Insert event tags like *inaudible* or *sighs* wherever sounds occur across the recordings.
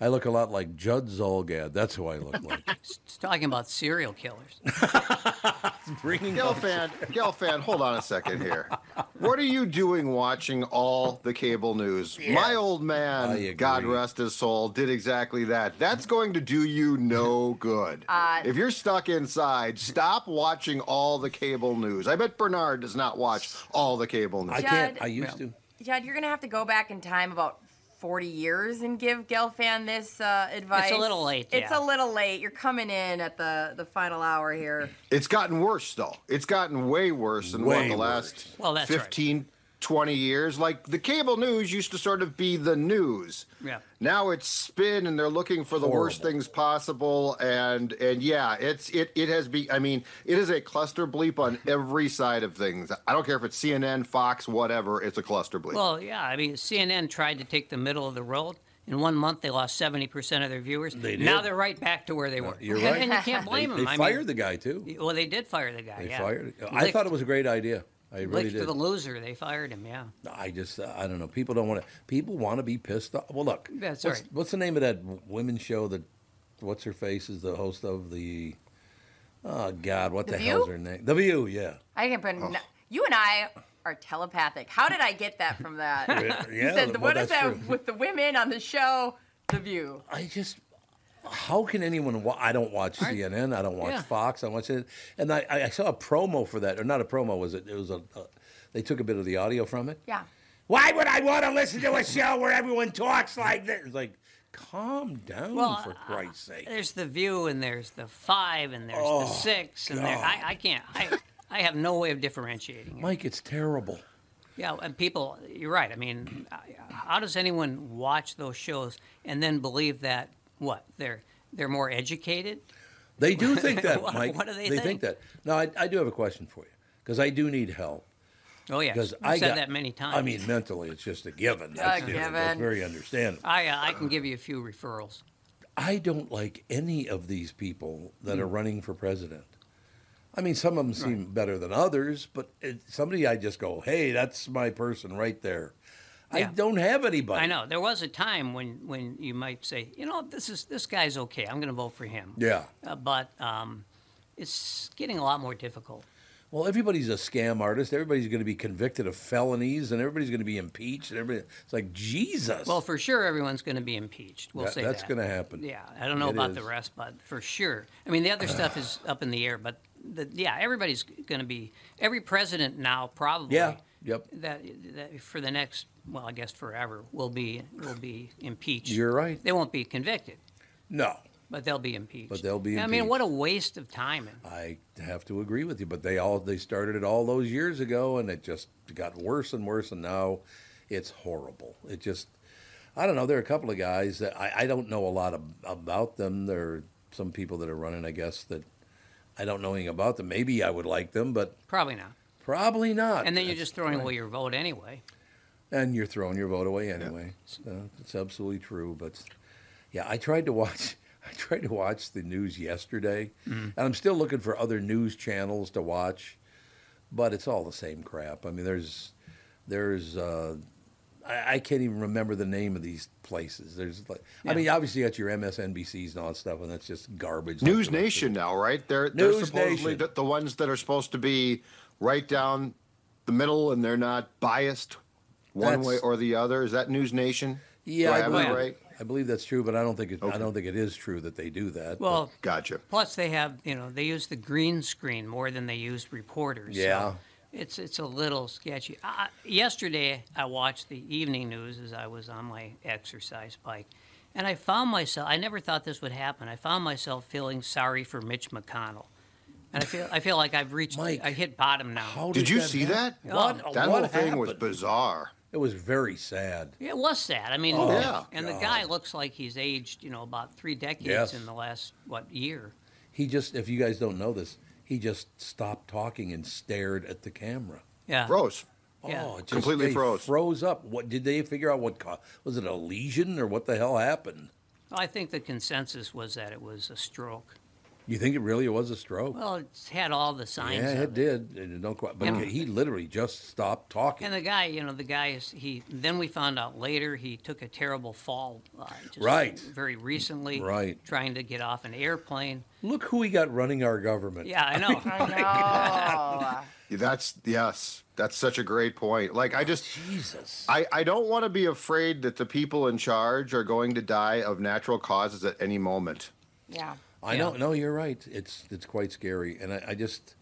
I look a lot like Judd Zulgad. That's who I look like. *laughs* It's talking about serial killers. Bringing Gelfand, Gelfand, hold on a second here. *laughs* What are you doing watching all the cable news? My old I man, agree. God rest his soul, did exactly that. That's going to do you no *laughs* good. Uh, if you're stuck inside, stop watching all the cable news. I bet Barnard does not watch all the cable news. I can't. Judd. I used to. Judd, you're gonna have to go back in time about 40 years and give Gelfand this uh, advice. It's a little late, It's yeah. a little late. You're coming in at the the final hour here. It's gotten worse, though. It's gotten way worse than Way what the worse. last Well, that's right. 15, 20 years. Like the cable news used to sort of be the news. Yeah. Now it's spin, and they're looking for the worst things possible. And and yeah, it's it it has be. I mean, it is a cluster bleep on every side of things. I don't care if it's CNN, Fox, whatever. It's a cluster bleep. Well, yeah, I mean, CNN tried to take the middle of the road. In one month, they lost 70% of their viewers. They Now they're right back to where they uh, were. You're right. *laughs* And, you can't blame They, them. they I fired mean, the guy too. Well, they did fire the guy, They yeah. fired. I Licked- thought it was a great idea. I really licked did. to the loser. They fired him, yeah. I just, uh, I don't know. People don't want to. People want to be pissed off. Well, look. That's what's, right. What's the name of that women's show that? What's her face is the host of the? Oh God, what The the, hell's her name? The View. Yeah. I can't. put. You and I are telepathic. How did I get that from that? *laughs* you yeah, said, well, "What is that's that true. with the women on the show?" The View. I just. How can anyone? Wa- I don't watch CNN. I don't watch Yeah. Fox. I watch it, and I, I saw a promo for that, or not a promo. Was it? It was a. a they took a bit of the audio from it. Yeah. Why would I want to listen to a show where everyone talks like this? It's like, calm down Well, for Christ's sake. There's the View, and there's the Five, and there's the oh, Six, and there. I, I can't. I, I have no way of differentiating. it. Mike, it's terrible. Yeah, and people, you're right. I mean, how does anyone watch those shows and then believe that what they're they're more educated? They do *laughs* think that, What- Mike. what do they think? think? that. Now, I, I do have a question for you because I do need help. Oh yeah, Because I've said got, that many times. I mean, mentally, it's just a given. That's, you know, that's very understandable. I uh, I can give you a few referrals. I don't like any of these people that Hmm. are running for president. I mean, some of them seem better than others, but it, somebody I just go, hey, that's my person right there. I Yeah. don't have anybody. I know there was a time when when you might say, you know, this is this guy's okay. I'm going to vote for him. Yeah. Uh, but um, it's getting a lot more difficult. Well, everybody's a scam artist. Everybody's going to be convicted of felonies, and everybody's going to be impeached. And everybody, it's like Jesus. Well, for sure, everyone's going to be impeached. We'll That- say that's that. gonna happen. Yeah, I don't know It about the rest, but for sure. I mean, the other stuff is up in the air, but the, yeah, everybody's going to be every president now probably. Yeah, yep. That, that for the next, well, I guess forever will be will be impeached. You're right. They won't be convicted, no, but they'll be impeached. But they'll be impeached. I mean, what a waste of time. I have to agree with you. But they all they started it all those years ago, and it just got worse and worse, and now it's horrible. It just, I don't know. There are a couple of guys that I, I don't know a lot of, about them. There are some people that are running, I guess, that I don't know anything about them. Maybe I would like them, but Probably not. Probably not. And then you're just throwing right. away your vote anyway. And you're throwing your vote away anyway. So it's absolutely true. But yeah, I tried to watch. *laughs* I tried to watch the news yesterday, and I'm still looking for other news channels to watch, but it's all the same crap. I mean, there's, there's, uh, I, I can't even remember the name of these places. There's like, I mean, obviously you got your MSNBCs and all that stuff, and that's just garbage. News the Nation now, right? They're they're supposedly Nation. the, the ones that are supposed to be right down the middle, and they're not biased one That's- way or the other. Is that News Nation? Yeah, Do I I have believe right? I believe that's true, but I don't think it, I don't think it is true that they do that. but- Well, Gotcha. plus they have, you know, they use the green screen more than they use reporters. so Yeah. it's it's a little sketchy. I, yesterday, I watched the evening news as I was on my exercise bike, and I found myself. I never thought this would happen. I found myself feeling sorry for Mitch McConnell, and I feel I feel like I've reached. Mike, I hit bottom now. How Did you that see happen? that? What? That what whole thing was bizarre. It was very sad. It was sad. I mean, Oh, Yeah. and the guy looks like he's aged, you know, about three decades Yes. in the last what year. He just, if you guys don't know this, he just stopped talking and stared at the camera. Yeah. Froze. Yeah. Oh, it just, Completely they froze. Froze up. What did they figure out? What co- was it? A lesion or what the hell happened? I think the consensus was that it was a stroke. You think it really was a stroke? Well, it's had all the signs. yeah, of it did. It don't quite, but And- he literally just stopped talking. And the guy, you know, the guy is he. Then we found out later he took a terrible fall. Uh, just Right. Very recently. Right. Trying to get off an airplane. Look who we got running our government. Yeah, I know. *laughs* I know. That's yes. That's such a great point. Like I just Jesus. I, I don't want to be afraid that the people in charge are going to die of natural causes at any moment. yeah. I Yeah. know. No, you're right. It's it's quite scary, and I, I just,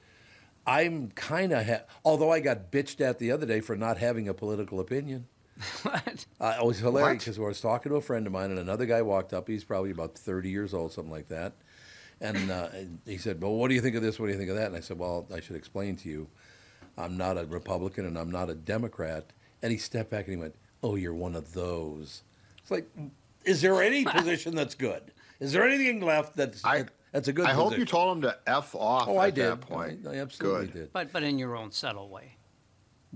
I'm kind of. Ha- although I got bitched at the other day for not having a political opinion. *laughs* What? Uh, it was hilarious because I was talking to a friend of mine, and another guy walked up. He's probably about 30 years old, something like that. And uh, and he said, Well, what do you think of this? What do you think of that? And I said, Well, I should explain to you. I'm not a Republican and I'm not a Democrat. And he stepped back and he went, Oh, you're one of those. It's like, is there any *laughs* position that's good? Is there anything left that's, I- that's a good thing? I hope you told him to f off Oh, at I did. that point. I, I absolutely Good. did. But but in your own subtle way.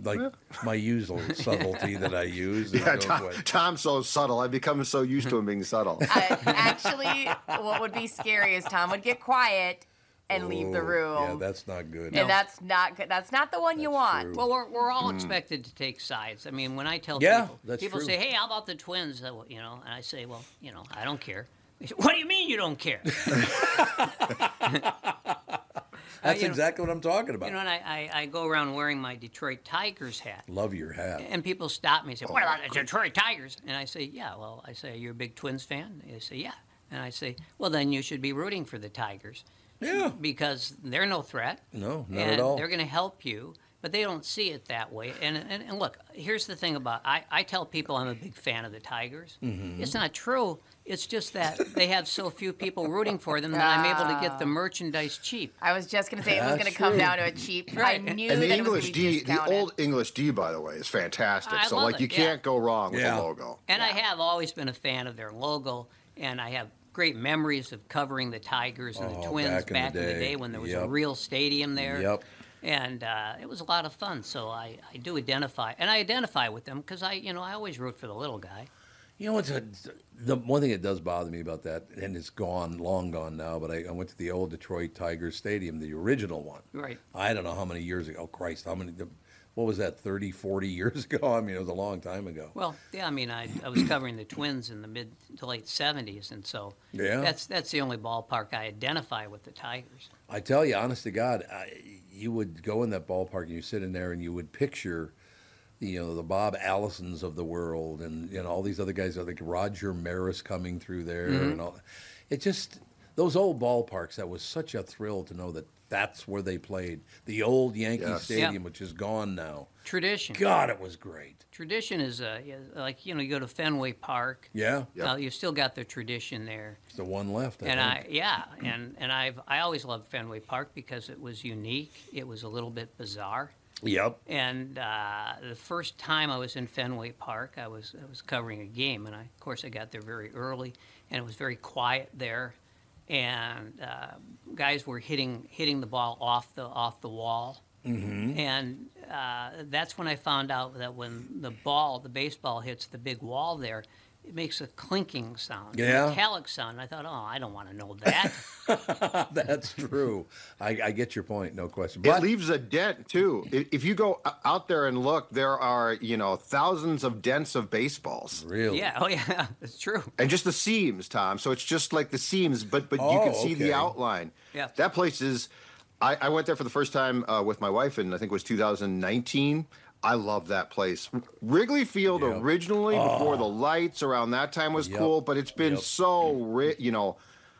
Like my usual *laughs* subtlety that I use. Yeah, no Tom. Tom's so subtle. I've become so used to him being subtle. I, actually, what would be scary is Tom would get quiet and leave the Oh, room. Yeah, that's not good. and that's not good. That's not the one you want. true. Well, we're, we're all expected to take sides. I mean, when I tell Yeah, people, that's people true. say, "Hey, how about the twins?" Uh, You know, and I say, "Well, you know, I don't care." Say, what do you mean you don't care? *laughs* *laughs* That's uh, know- exactly what I'm talking about. You know, and I, I, I go around wearing my Detroit Tigers hat. Love your hat. And people stop me and say, What about the oh, Detroit Tigers? And I say, Yeah, well, I say, You're a big Twins fan? They say, Yeah. And I say, Well, then you should be rooting for the Tigers Yeah. because they're no threat. No, not and at all. They're going to help you, but they don't see it that way. And, and, and look, here's the thing about I, I tell people I'm a big fan of the Tigers. Mm-hmm. It's not true. It's just that they have so few people rooting for them that I'm able to get the merchandise cheap. I was just going to say it was going to come down to a cheap. Right. I knew And the that it was English going to be D, the old English D, by the way, is fantastic. I so love like it, you yeah. can't go wrong with Yeah. the logo. And I have always been a fan of their logo, and I have great memories of covering the Tigers and Oh, the Twins back in the in the day. day when there was a real stadium there. Yep. And uh, it was a lot of fun. So I, I do identify, and I identify with them because I, you know, I always root for the little guy. You know what's a, the one thing that does bother me about that, and it's gone, long gone now. But I, I went to the old Detroit Tigers Stadium, the original one. Right. I don't know how many years ago. Oh Christ, how many? The, what was that? 30, 40 *laughs* years ago? I mean, it was a long time ago. Well, yeah, I mean, I, I was covering the Twins in the mid to late '70s, and so Yeah. that's that's the only ballpark I identify with the Tigers. I tell you, honest to God, I, you would go in that ballpark and you sit in there and you would picture, you know, the Bob Allisons of the world and you know all these other guys. I think Roger Maris coming through there Mm-hmm. and all. It just those old ballparks. That was such a thrill to know that that's where they played. The old Yankee Yes. Stadium, Yep. which is gone now. Tradition. God, it was great. Tradition is uh, like you know you go to Fenway Park. Yeah, Yep. Well, you've still got the tradition there. it's the one left. I and I yeah, and and I've I always loved Fenway Park because it was unique. It was a little bit bizarre. Yep. And uh, the first time I was in Fenway Park, I was I was covering a game, and I, of course I got there very early, and it was very quiet there, and uh, guys were hitting hitting the ball off the off the wall, mm-hmm. and uh, that's when I found out that when the ball, the baseball hits the big wall there. It makes a clinking sound, a metallic sound. I thought, oh, I don't want to know that. *laughs* That's true. I, I get your point, no question. But It leaves a dent too. If you go out there and look, there are you know thousands of dents of baseballs, really, yeah, oh yeah, *laughs* it's true. and just the seams, Tom. So it's just like the seams, but but you Oh, can see okay. the outline. Yeah. that place is. I, I went there for the first time uh, with my wife, and I think it was 2019. I love that place. Wrigley Field Yep. originally before ah. the lights around that time was Yep. cool, but it's been Yep. so ri- you know,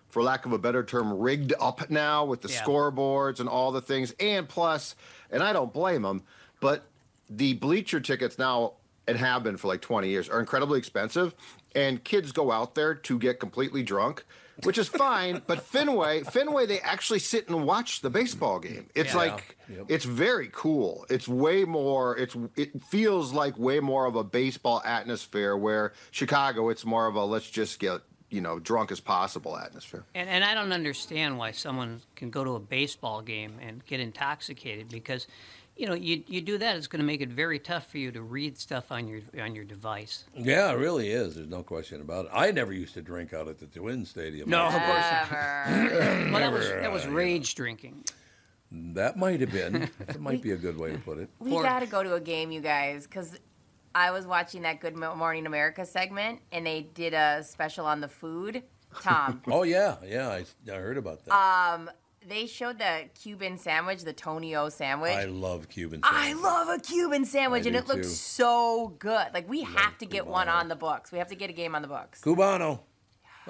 for lack of a better term, rigged up now with the Yeah. scoreboards and all the things. And plus, and I don't blame them, but the bleacher tickets now and have been for like 20 years are incredibly expensive and kids go out there to get completely drunk which is fine but fenway fenway they actually sit and watch the baseball game it's Yeah. like Yep. it's very cool it's way more it's it feels like way more of a baseball atmosphere where chicago it's more of a let's just get you know drunk as possible atmosphere And, and I don't understand why someone can go to a baseball game and get intoxicated because, you know, you, you do that, it's going to make it very tough for you to read stuff on your on your device. Yeah, it really is. There's no question about it. I never used to drink out at the Twin Stadium. No, of course not. Never. *laughs* Well, that was that was rage drinking. That might have been. *laughs* That might be a good way to put it. we Or- got to go to a game, you guys, because I was watching that Good Mo- Morning America segment, and they did a special on the food. Tom, *laughs* Oh yeah, yeah. I, I heard about that. Um, They showed the Cuban sandwich, the Tonio sandwich. I love Cuban. sandwich. I love a Cuban sandwich, I and it looked too. so good. Like we have to get one on the books. We have to get a game on the books. Cubano.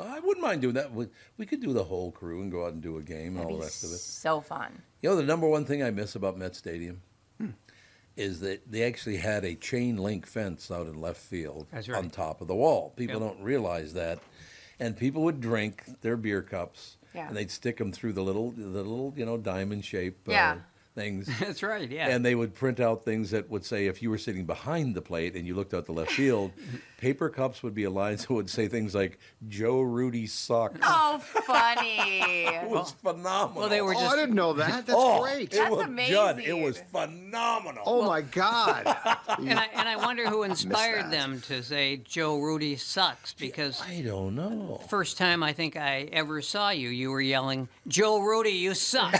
I wouldn't mind doing that. We, we could do the whole crew and go out and do a game and That'd all the rest of it. so fun. You know, the number one thing I miss about Met Stadium Hmm. is that they actually had a chain link fence out in left field right. on top of the wall. People Yep. don't realize that. And people would drink their beer cups Yeah. and they'd stick them through the little, the little, you know, diamond shape uh, Yeah. Things. *laughs* That's right. Yeah. And they would print out things that would say, if you were sitting behind the plate and you looked out the left field, *laughs* paper cups would be a line that would say things like "Joe Rudi sucks." Oh, funny. *laughs* It was phenomenal. well, they were oh just i didn't know that that's oh, great It That's was, Judd, it was phenomenal. oh my god and I, and I wonder who inspired them to say Joe Rudi sucks because I don't know. first time I think I ever saw you, you were yelling, "Joe Rudi, you suck!"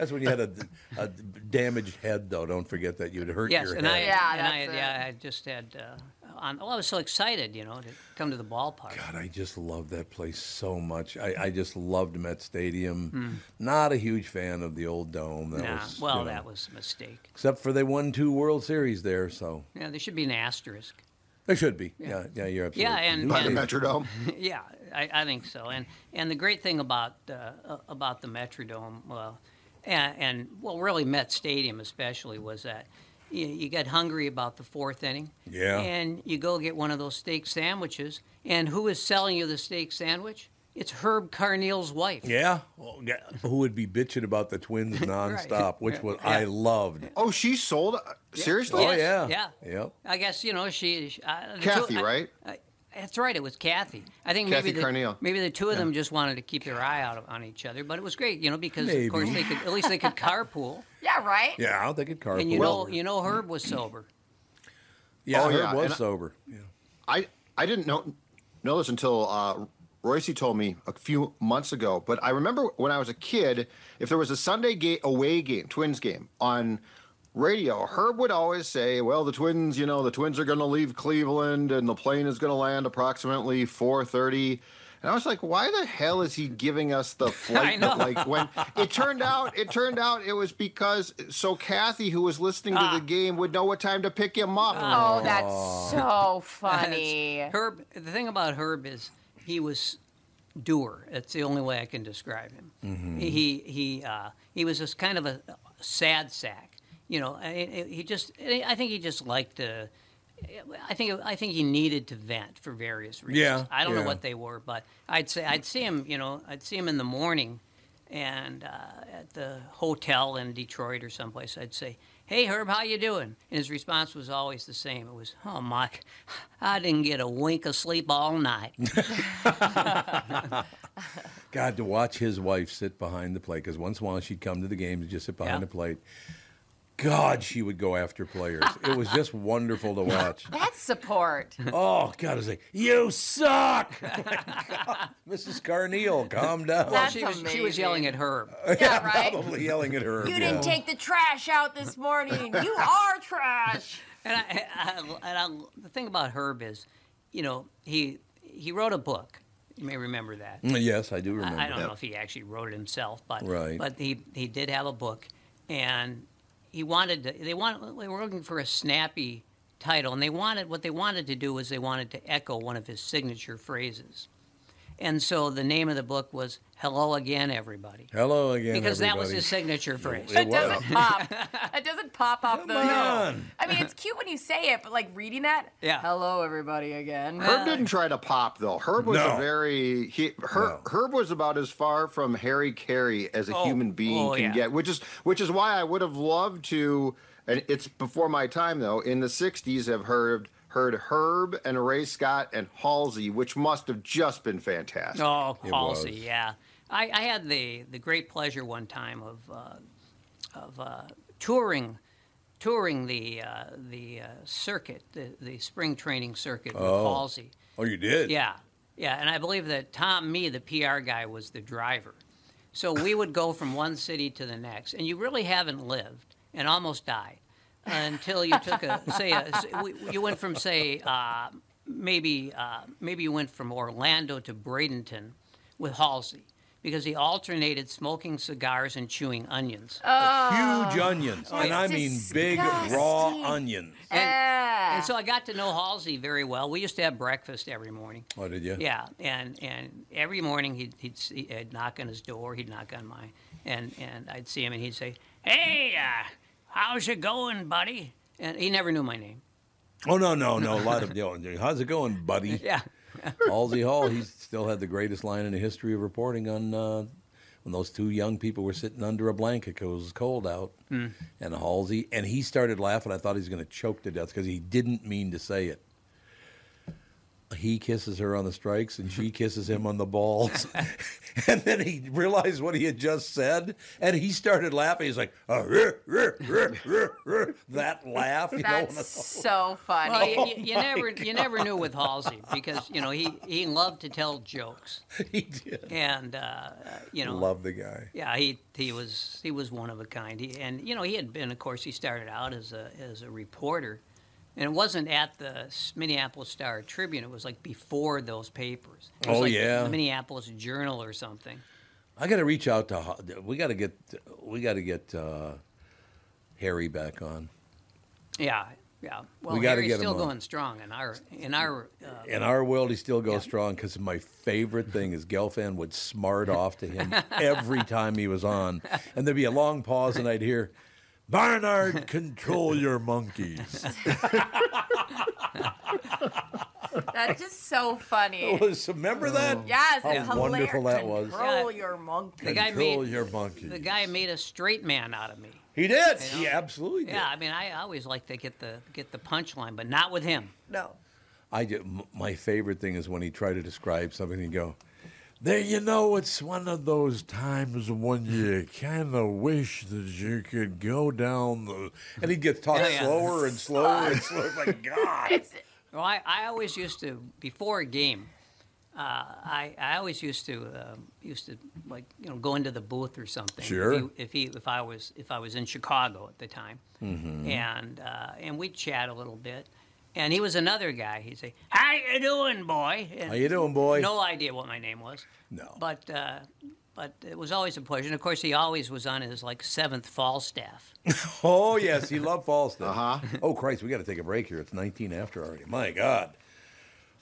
That's when you had a, a damaged head, though. Don't forget that you'd hurt yes, your and I head. Yeah, and I that's yeah I just had. Uh, on, well, I was so excited, you know, to come to the ballpark. God, I just loved that place so much. I, I just loved Met Stadium. Not a huge fan of the old dome. That. Nah, was, well, you know, that was a mistake. except for they won two World Series there, so Yeah, there should be an asterisk. there should be. Yeah, yeah, you're absolutely. Yeah, and- by the metrodome *laughs* yeah, I, I think so. And and the great thing about uh, about the Metrodome, well, and, and well, really Met Stadium especially was that you, you get hungry about the fourth inning. Yeah. And you go get one of those steak sandwiches, and who is selling you the steak sandwich? It's Herb Carneal's wife. Yeah, well, yeah. Who would be bitching about the Twins *laughs* nonstop, which Yeah. was I loved. oh she sold seriously Oh Yes, yeah, yeah. Yep. I guess you know she. she uh, Kathy, I- right? I- that's right. It was Kathy. I think Kathy maybe the, Carneal. maybe the two of them just wanted to keep their eye out on each other, but it was great, you know, because of course they could at least they could *laughs* carpool, Yeah, right? Yeah, I don't think it carpool. and you know you know Herb was sober. yeah, Oh, Herb yeah, was and I- sober. Yeah. I I didn't know know this until uh, Royce told me a few months ago. But I remember when I was a kid, if there was a Sunday ga- away game, Twins game on radio, Herb would always say, "Well, the Twins, you know, the Twins are going to leave Cleveland, and the plane is going to land approximately 4:30." And I was like, "Why the hell is he giving us the *laughs* flight?" that, like when *laughs* it turned out, it turned out it was because so Kathy, who was listening to Ah. the game, would know what time to pick him up. Oh, that's so *laughs* funny. Herb. The thing about Herb is he was doer. That's the only way I can describe him. Mm-hmm. He he uh, he was just kind of a sad sack. You know, he just. I think he just liked to. I think I think he needed to vent for various reasons. Yeah, I don't know what they were, but I'd say I'd see him. You know, I'd see him in the morning, and uh, at the hotel in Detroit or someplace. I'd say, "Hey Herb, how you doing?" And his response was always the same. It was, "Oh Mike, I didn't get a wink of sleep all night." *laughs* God, to watch his wife sit behind the plate, because once in a while she'd come to the game and just sit behind Yeah. the plate. God, she would go after players. it was just wonderful to watch. *laughs* That's support. Oh, God, I was like, you suck! *laughs* God, Mrs. Carneal, calm down. That's she was she was yelling at Herb. *laughs* Yeah, right? Probably yelling at her. You yeah. didn't take the trash out this morning. You are trash. And, I, I, and I, the thing about Herb is, you know, he he wrote a book. You may remember that. Mm, Yes, I do remember. I, I don't that. know if he actually wrote it himself, but Right. but he he did have a book, and he wanted to, they want they were looking for a snappy title, and they wanted what they wanted to do was they wanted to echo one of his signature phrases, and so the name of the book was "Hello Again, Everybody," Hello again, because that was everybody. his signature phrase. It That was. doesn't pop. *laughs* That doesn't pop off the. Come on. I mean, it's cute when you say it, but like reading that. Yeah. Hello, everybody, again. Herb uh, didn't try to pop though. Herb was No. a very he, Herb, No. Herb was about as far from Harry Caray as a Oh, human oh, being oh, can yeah. get, which is which is why I would have loved to. And it's before my time though. In the '60s, have heard heard Herb and Ray Scott and Halsey, which must have just been fantastic. Oh, It Halsey, was. yeah. I, I had the, the great pleasure one time of uh, of uh, touring touring the uh, the uh, circuit, the, the spring training circuit with Oh. Halsey. Oh, you did? Yeah, yeah, and I believe that Tom, me, the PR guy, was the driver. So we would go from one city to the next, and you really haven't lived and almost died until you took a say a, you went from say uh, maybe uh, maybe you went from Orlando to Bradenton with Halsey because he alternated smoking cigars and chewing onions. Huge onions. and I mean big raw disgusting. onions. And, Ah. and so I got to know Halsey very well. We used to have breakfast every morning. Oh, did you? Yeah, and and every morning he'd he'd, see, he'd knock on his door. He'd knock on mine, and and I'd see him, and he'd say, "Hey, uh, how's it going, buddy?" And he never knew my name. Oh, no, no, no. A lot of, *laughs* you know, how's it going, buddy? *laughs* Yeah, *laughs* Halsey Hall, he still had the greatest line in the history of reporting on uh, when those two young people were sitting under a blanket because it was cold out. Hmm. And Halsey, and he started laughing. I thought he was going to choke to death because he didn't mean to say it. He kisses her on the strikes and she *laughs* kisses him on the balls. *laughs* and then he realized what he had just said and he started laughing. He's like, "Ruh, ruh, ruh, ruh, ruh," that laugh. You know, That's so funny. well, you, you, *laughs* you never you never knew with Halsey because you know he he loved to tell jokes, he did. and uh, you know Love the guy. Yeah, he he was he was one of a kind. He, and you know he had been, of course, he started out as a as a reporter, and it wasn't at the Minneapolis Star Tribune. It was like before those papers. It was Oh, like yeah. the Minneapolis Journal or something. I got to reach out to. We got to get. We got to get uh, Harry back on. Yeah, yeah. Well, We Harry's still going strong in our in our. Uh, In our world, he still goes strong because my favorite thing is Gelfand would smart *laughs* off to him every time he was on, and there'd be a long pause, and I'd hear, "Barnard, *laughs* control your monkeys." That's just so funny. It *laughs* was- remember oh. that? Yes, How it's hilarious. wonderful that was. Control Yeah. your monkey. the guy Control made your monkeys. the guy made a straight man out of me. He did. You know? He absolutely did. Yeah, I mean, I always like to get the get the punchline, but not with him. No. I do, m- my favorite thing is when he tried to describe something and go, there, you know, it's one of those times when you kind of wish that you could go down the, and he'd get talk Yeah, yeah. slower and *laughs* slower and slower. It's like God. It's *laughs* Well, I, I always used to before a game. Uh, I, I always used to um, used to like you know go into the booth or something. Sure. If, he, if he if I was if I was in Chicago at the time, Mm-hmm. and uh, and we'd chat a little bit, and he was another guy. He'd say, "How you doing, boy?" And How you doing, boy? No idea what my name was. No. But uh, but it was always a pleasure. And of course, he always was on his like seventh Falstaff. *laughs* Oh yes, he loved Falstaff. Uh-huh. Oh Christ, we got to take a break here. It's 19 after already. My God.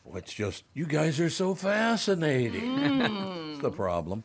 What's just you guys are so fascinating. *laughs* That's the problem.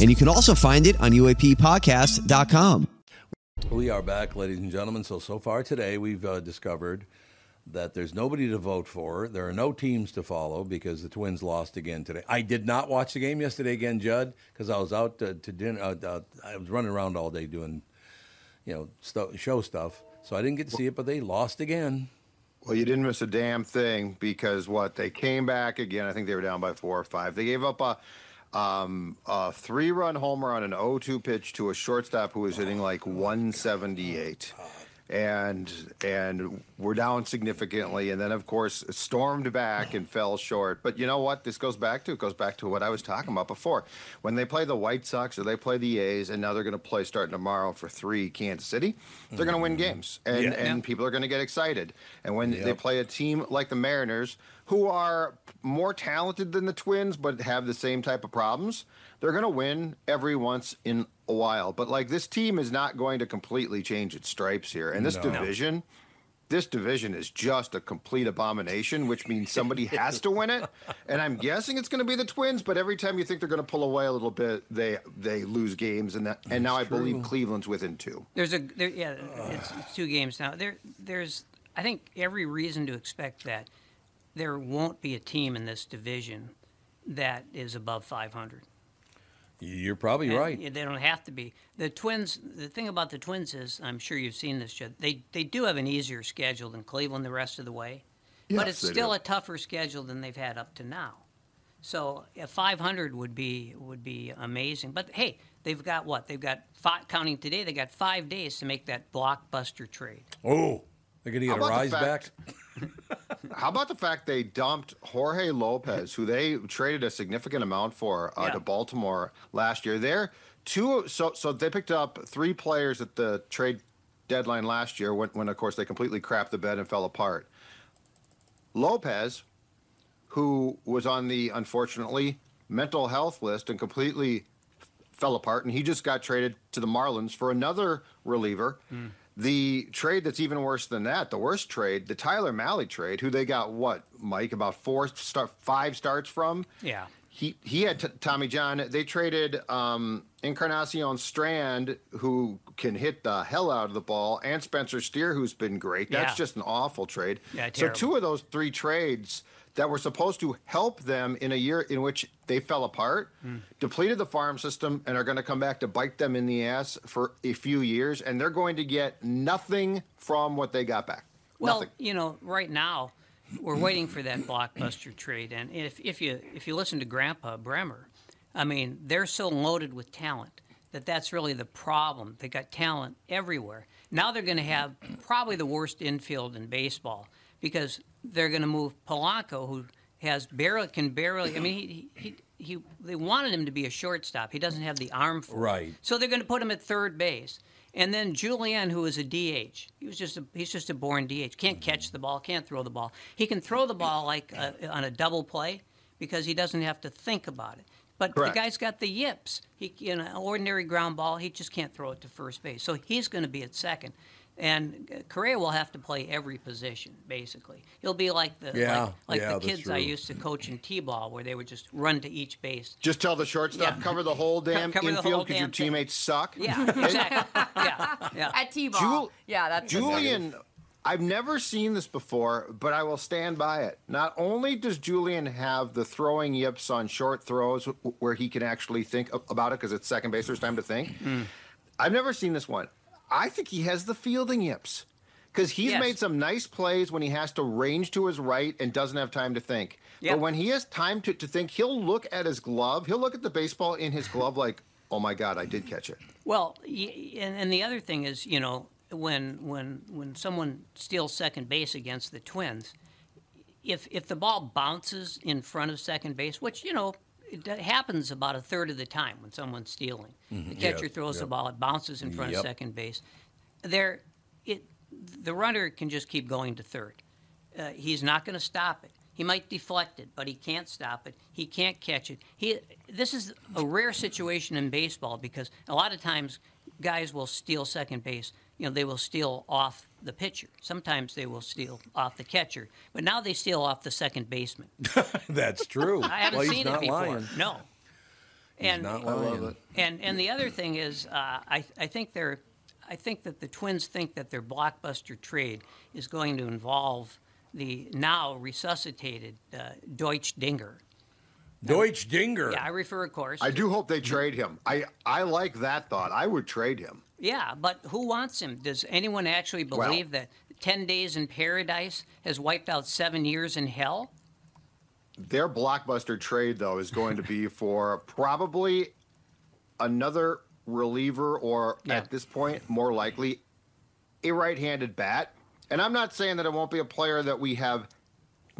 And you can also find it on UAPpodcast.com. We are back, ladies and gentlemen. So, so far today, we've uh, discovered that there's nobody to vote for. There are no teams to follow because the Twins lost again today. I did not watch the game yesterday again, Judd, because I was out to, to dinner. Uh, uh, I was running around all day doing, you know, stu- show stuff. So I didn't get to see it, but they lost again. Well, you didn't miss a damn thing because what they came back again. I think they were down by four or five. They gave up a um, a three-run homer on an 0-2 pitch to a shortstop who was hitting like 178. And and we're down significantly, and then of course stormed back and fell short. But you know what? This goes back to it goes back to what I was talking about before. When they play the White Sox or they play the A's, and now they're going to play starting tomorrow for three Kansas City, they're going to win games, and Yeah. and people are going to get excited. And when they play a team like the Mariners, who are more talented than the Twins but have the same type of problems, they're going to win every once in a while. But like this team is not going to completely change its stripes here, and this No. division. This division is just a complete abomination, which means somebody *laughs* has to win it. And I'm guessing it's going to be the Twins. But every time you think they're going to pull away a little bit, they they lose games, and that, and now I believe Cleveland's within two. There's a there, yeah, it's, it's two games now. There there's I think every reason to expect that there won't be a team in this division that is above 500. You're probably And right. They don't have to be. The Twins. The thing about the Twins is, I'm sure you've seen this, Judd. They they do have an easier schedule than Cleveland the rest of the way, but it's still do. a tougher schedule than they've had up to now. So a 500 would be would be amazing. But hey, they've got what? They've got five, counting today. They got five days to make that blockbuster trade. Oh, they're going to How get a rise back. *laughs* How about the fact they dumped Jorge Lopez, who they traded a significant amount for uh, Yeah. to Baltimore last year? They're two. So so they picked up three players at the trade deadline last year, when, when of course they completely crapped the bed and fell apart. Lopez, who was on the unfortunately mental health list and completely fell apart, and he just got traded to the Marlins for another reliever. The trade that's even worse than that, the worst trade, the Tyler Mahle trade, who they got what, Mike, about four start, five starts from. Yeah. He he had t- Tommy John. They traded um, Encarnacion Strand, who can hit the hell out of the ball, and Spencer Steer, who's been great. That's Yeah. just an awful trade. Yeah, so two of those three trades that were supposed to help them in a year in which they fell apart, Hmm. depleted the farm system, and are going to come back to bite them in the ass for a few years, and they're going to get nothing from what they got back. Well, nothing. you know, right now we're waiting for that blockbuster trade, and if if you if you listen to Grandpa Bremer, I mean, they're so loaded with talent that that's really the problem. They got talent everywhere. Now they're going to have probably the worst infield in baseball because they're going to move Polanco, who has barely can barely. I mean, he he. He, they wanted him to be a shortstop. He doesn't have the arm for it. Right. So they're going to put him at third base. And then Julien, who is a DH, he was just a, he's just a born DH. Can't catch the ball, can't throw the ball. He can throw the ball like uh on a double play because he doesn't have to think about it. But Correct. the guy's got the yips. He, in an ordinary ground ball, he just can't throw it to first base. So he's going to be at second. And Correa will have to play every position, basically. He'll be like the Yeah, like, like yeah, the kids I used to coach in T-ball, where they would just run to each base. Just tell the shortstop, Yeah. cover the whole damn Cover infield because your damn thing. teammates suck. Yeah, *laughs* exactly. yeah, yeah. At T-ball. Jul- yeah, that's Julien, I've never seen this before, but I will stand by it. Not only does Julien have the throwing yips on short throws where he can actually think about it because it's second base, there's time to think. Hmm. I've never seen this one. I think he has the fielding yips because he's Yes. made some nice plays when he has to range to his right and doesn't have time to think. Yep. But when he has time to, to think, he'll look at his glove, he'll look at the baseball in his glove like, oh my God, I did catch it. Well, and, and the other thing is, you know, when when when someone steals second base against the Twins, if if the ball bounces in front of second base, which you know it happens about a third of the time when someone's stealing, the catcher Yep, throws the ball, it bounces in front Yep. of second base. There, it the runner can just keep going to third. Uh, he's not going to stop it. He might deflect it, but he can't stop it. He can't catch it. He this is a rare situation in baseball because a lot of times guys will steal second base. You know, they will steal off the pitcher. Sometimes they will steal off the catcher, but now they steal off the second baseman. *laughs* That's true. I haven't well, he's seen not it before. lying. No. And not I love lying. it. and and the other thing is, uh, I I think they're, I think that the Twins think that their blockbuster trade is going to involve the now resuscitated uh, Deutsch Dinger. Deutsch Dinger. Yeah, I refer, of course. I do hope they trade him. I, I like that thought. I would trade him. Yeah, but who wants him? Does anyone actually Well- believe that ten days in paradise has wiped out seven years in hell? their blockbuster trade though is going to be *laughs* for probably another reliever or Yeah. at this point more likely a right-handed bat. And I'm not saying that it won't be a player that we have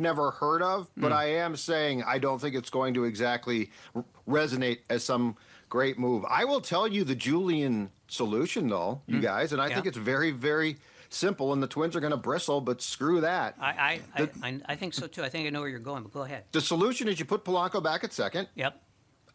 never heard of, but I am saying I don't think it's going to exactly r- resonate as some great move. I will tell you the Julien solution though, you guys, and I think it's very very simple and the Twins are going to bristle, but screw that. I, I, I, I, I think so too. I think I know where you're going, but go ahead. The solution is you put Polanco back at second. Yep.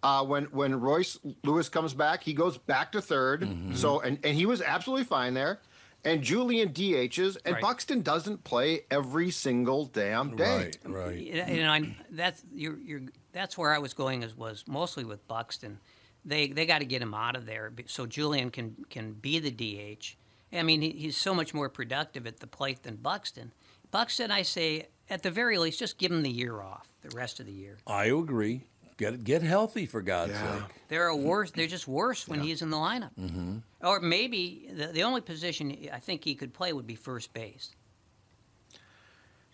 Uh, when when Royce Lewis comes back, he goes back to 3rd Mm-hmm. So and, and he was absolutely fine there. And Julien DHs, and Right. Buxton doesn't play every single damn day. Right, right. Yeah, You know, I, that's you're, you're, that's where I was going. Is was mostly with Buxton. They they got to get him out of there so Julien can can be the DH. I mean, he, he's so much more productive at the plate than Buxton. Buxton, I say, at the very least, just give him the year off, the rest of the year. I agree. Get get healthy for God's Yeah. sake. They're a worse. They're just worse when he's in the lineup. Mm-hmm. Or maybe the, the only position I think he could play would be first base.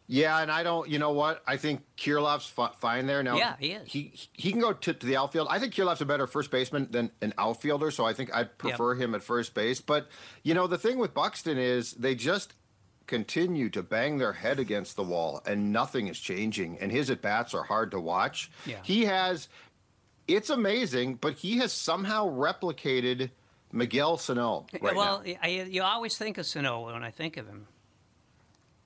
Yeah, and I don't. You know what? I think Kirilloff's fi- fine there now. Yeah, he is. He he can go to, to the outfield. I think Kirilloff's a better first baseman than an outfielder, so I think I'd prefer him at first base. But you know, the thing with Buxton is they just continue to bang their head against the wall, and nothing is changing. And his at bats are hard to watch. Yeah. He has. It's amazing, but he has somehow replicated Miguel Sano right well, I, you always think of Sano when I think of him.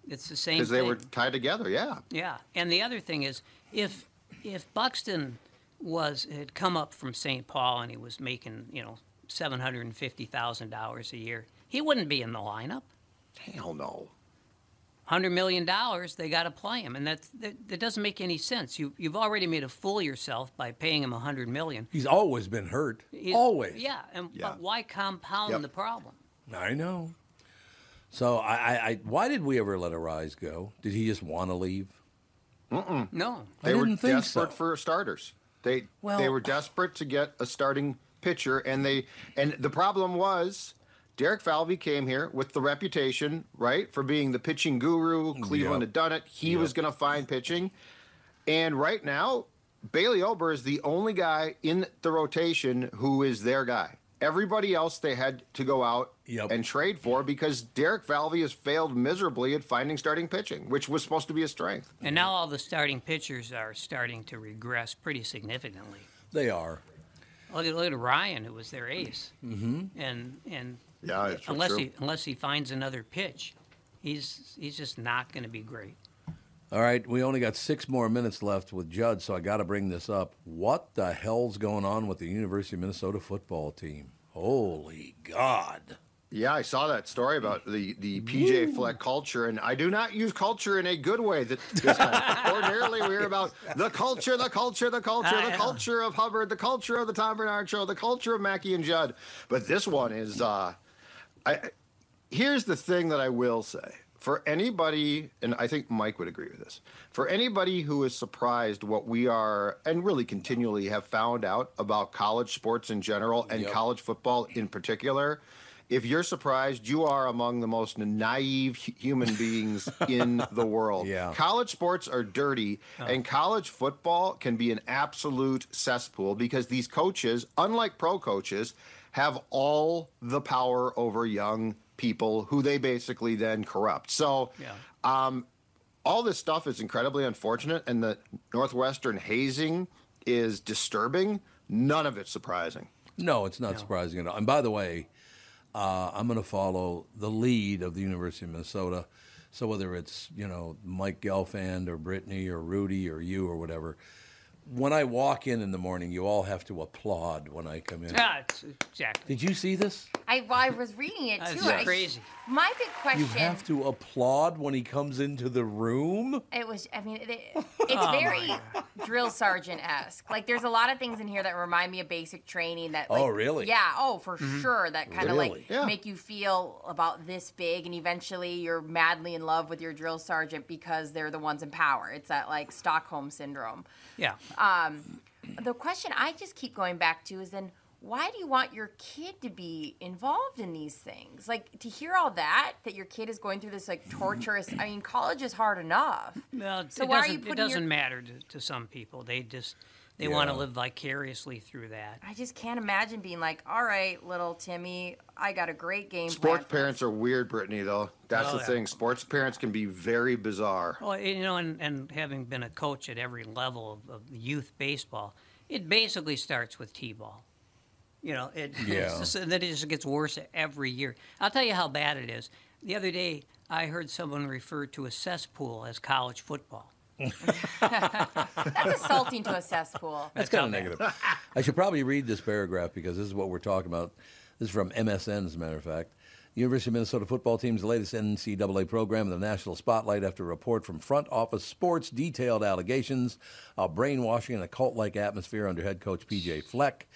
It's the same because they were tied together. Yeah. Yeah, and the other thing is, if if Buxton was had come up from St. Paul and he was making you know seven hundred and fifty thousand dollars a year, he wouldn't be in the lineup. Hell no. Hundred million dollars, they got to play him, and that's, that that doesn't make any sense. You you've already made a fool of yourself by paying him a hundred million. He's always been hurt. He- always. Yeah, and Yeah. but why compound Yep. the problem? I know. So I, I, I why did we ever let Arraez go? Did he just want to leave? No, They were didn't think desperate so. for starters. They Well- they were desperate to get a starting pitcher, and they and the problem was Derek Falvey came here with the reputation, right, for being the pitching guru. Cleveland Yep. had done it. He was going to find pitching, and right now Bailey Ober is the only guy in the rotation who is their guy. Everybody else they had to go out Yep. and trade for because Derek Falvey has failed miserably at finding starting pitching, which was supposed to be a strength. and now all the starting pitchers are starting to regress pretty significantly. They are. Look at, look at Ryan, who was their ace, mm-hmm. and and Yeah, it's unless true. he unless he finds another pitch, he's he's just not going to be great. All right, we only got six more minutes left with Judd, so I got to bring this up. What the hell's going on with the University of Minnesota football team? Holy God! Yeah, I saw that story about the, the PJ Fleck culture, and I do not use culture in a good way. That this time. *laughs* ordinarily we hear about the culture, the culture, the culture, I the know. culture of Hubbard, the culture of the Tom Barnard Show, the culture of Mackey and Judd. But this one is, uh, I, here's the thing that I will say for anybody, and I think Mike would agree with this. For anybody who is surprised what we are, and really continually have found out about college sports in general and Yep. college football in particular, if you're surprised, you are among the most naive human beings *laughs* in the world. Yeah. College sports are dirty, and college football can be an absolute cesspool because these coaches, unlike pro coaches, have all the power over young people who they basically then corrupt. So, Yeah. all this stuff is incredibly unfortunate, and the Northwestern hazing is disturbing. None of it's surprising. No, it's not surprising at all. And by the way, uh, I'm going to follow the lead of the University of Minnesota. So whether it's you know Mike Gelfand or Brittany or Rudy or you or whatever, when I walk in in the morning, you all have to applaud when I come in. Yeah, exactly. Did you see this? I, well, I was reading it *laughs* That's too. I- crazy. my big question. You have to applaud when he comes into the room. It was. I mean, it, *laughs* it's very drill sergeant esque. Like, there's a lot of things in here that remind me of basic training. That. Like, Oh, really? Yeah. Oh, for sure. That kind of Really? like Yeah. make you feel about this big, and eventually you're madly in love with your drill sergeant because they're the ones in power. It's that like Stockholm syndrome. Yeah. Um, The question I just keep going back to is then why do you want your kid to be involved in these things? Like to hear all that, that your kid is going through this like torturous. I mean, college is hard enough. Well, So it why are doesn't, you it doesn't your- matter to, to some people. They just they want to live vicariously through that. I just can't imagine being like, all right, little Timmy, I got a great game. Sports plan for parents are weird, Brittany. Though that's Oh, the yeah. thing. Sports parents can be very bizarre. Well, you know, and, and having been a coach at every level of, of youth baseball, it basically starts with t-ball. You know, it, *laughs* Yeah. it's just, and then it just gets worse every year. I'll tell you how bad it is. The other day, I heard someone refer to a cesspool as college football. That's assaulting to a cesspool. That's how kind of negative. I should probably read this paragraph because this is what we're talking about. This is from MSN, as a matter of fact. University of Minnesota football team's latest NCAA program in the national spotlight after a report from Front Office Sports detailed allegations of brainwashing and a cult-like atmosphere under head coach PJ Fleck.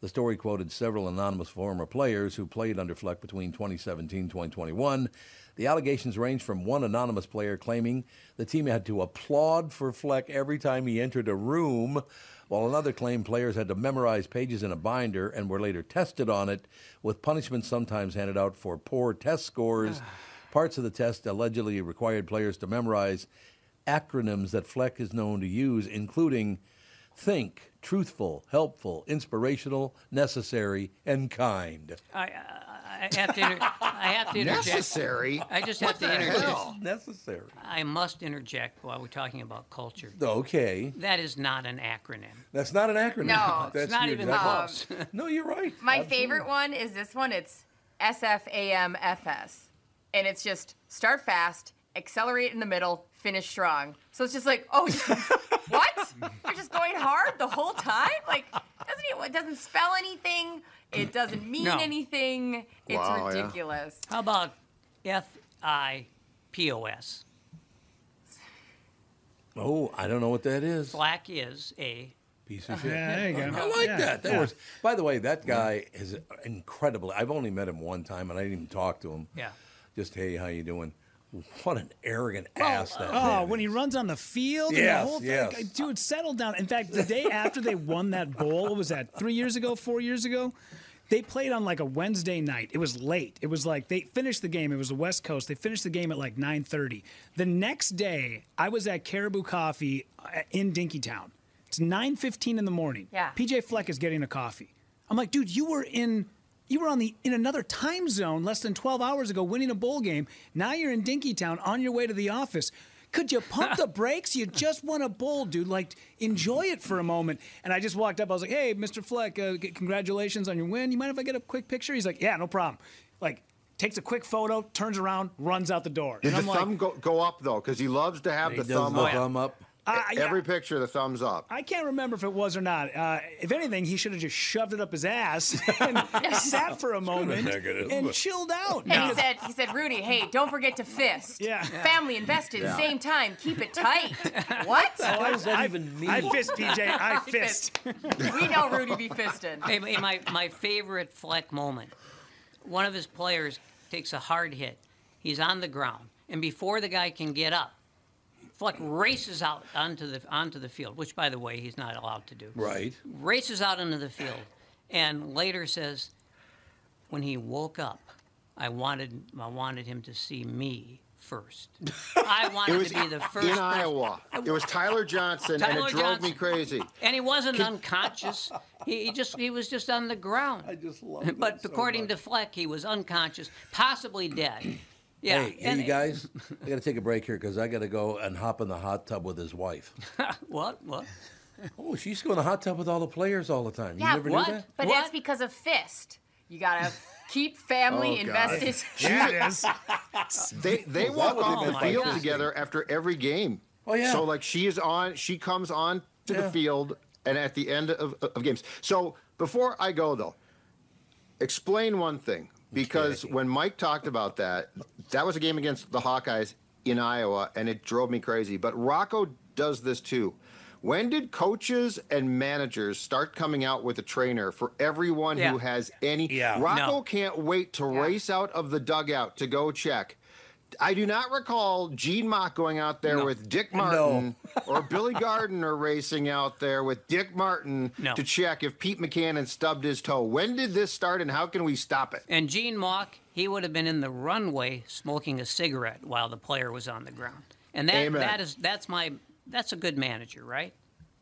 The story quoted several anonymous former players who played under Fleck between 2017 and 2021. The allegations range from one anonymous player claiming the team had to applaud for Fleck every time he entered a room, while another claimed players had to memorize pages in a binder and were later tested on it, with punishments sometimes handed out for poor test scores. *sighs* Parts of the test allegedly required players to memorize acronyms that Fleck is known to use, including think, truthful, helpful, inspirational, necessary, and kind. I, I, I have to. Inter- I have to interject. Necessary. I just What have to interject. hell? Necessary. I must interject while we're talking about culture. Okay. That is not an acronym. That's not an acronym. No, That's it's not even exactly- close. *laughs* No, you're right. My Absolutely. favorite one is this one. It's SFAMFS. And it's just start fast, accelerate in the middle, finish strong. So it's just like, oh, just, *laughs* what? You're just going hard the whole time? Like, doesn't it, it doesn't spell anything. It doesn't mean No. anything. It's Wow, yeah. ridiculous. How about F I P O S? Oh, I don't know what that is. Black is a. Piece of uh, shit. Yeah, there you go. I like Yeah, that. That yeah. was. By the way, that mm-hmm. guy is incredible. I've only met him one time, and I didn't even talk to him. Yeah. Just hey, how you doing? What an arrogant ass that. Oh, man when he runs on the field and Yes, the whole thing. yes. Dude, settle down. In fact, the day after they won that bowl, what was that, three years ago, four years ago? They played on like a Wednesday night. It was late. It was like they finished the game. It was the West Coast. They finished the game at like 9:30. The next day, I was at Caribou Coffee uh, in Dinkytown. It's 9:15 in the morning. Yeah. PJ Fleck is getting a coffee. I'm like, dude, you were in you were on the in another time zone less than 12 hours ago winning a bowl game. Now you're in Dinkytown on your way to the office. Could you pump the *laughs* brakes? You just won a bowl, dude. Like, enjoy it for a moment. And I just walked up. I was like, hey, Mr. Fleck, uh, congratulations on your win. You mind if I get a quick picture? He's like, yeah, no problem. Like, takes a quick photo, turns around, runs out the door. Did and the I'm thumb like, go, go up though? Because he loves to have He the does thumb the up. thumb up. Uh, yeah. Every picture, the thumbs up. I can't remember if it was or not. Uh, if anything, he should have just shoved it up his ass *laughs* and *laughs* sat for a moment and chilled out. And he said, he said, Rudy, hey, don't forget to fist. Yeah. Family invested, same time, keep it tight. *laughs* what? What does that even mean? I fist, PJ. I fist. we know Rudy be fisting. Hey, my- my, my favorite Fleck moment. One of his players takes a hard hit. He's on the ground, and before the guy can get up, Fleck races out onto the onto the field, which, by the way, he's not allowed to do. Right. Races out into the field, and later says, when he woke up, I wanted I wanted him to see me first. I *laughs* It wanted was to be the first in person- Iowa. It was Tyler Johnson, and it drove me crazy. And he wasn't unconscious. *laughs* He, he just he was just on the ground. I just love that But so according much. to Fleck, he was unconscious, possibly dead. Yeah. Hey, hey, you guys, I got to take a break here because I got to go and hop in the hot tub with his wife. *laughs* What? What? Oh, she used to go in the hot tub with all the players all the time. You Yeah, never what? knew that? But What? that's because of fist. You gotta keep family *laughs* Oh, God. invested. *laughs* Yeah, it is. They they walk would off the field God. together after every game. Oh, yeah. So like she is on, she comes on to Yeah. the field, and at the end of, of games. So before I go though, explain one thing because Okay. when Mike talked about that, that was a game against the Hawkeyes in Iowa, and it drove me crazy. But Rocco does this too. When did coaches and managers start coming out with a trainer for everyone who has any? Yeah. Rocco No. can't wait to race out of the dugout to go check. I do not recall Gene Mauch going out there No. with Dick Martin *laughs* or Billy Gardner racing out there with Dick Martin No. to check if Pete McCann had stubbed his toe. When did this start and how can we stop it? And Gene Mauch, he would have been in the runway smoking a cigarette while the player was on the ground. And that Amen. that is that's my that's a good manager, right?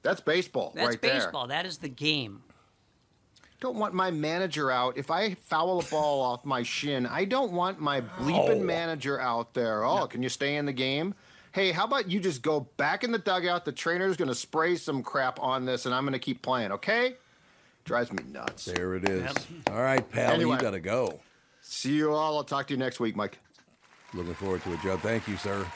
That's baseball That's right there. That's baseball. That is the game. Don't want my manager out. If I foul a ball off my shin, I don't want my bleeping oh. manager out there. Oh, can you stay in the game? Hey, how about you just go back in the dugout? The trainer's going to spray some crap on this, and I'm going to keep playing, okay? Drives me nuts. There it is. Yep. All right, pal, Anyway. you got to go. See you all. I'll talk to you next week, Mike. Looking forward to it, Joe. Thank you, sir.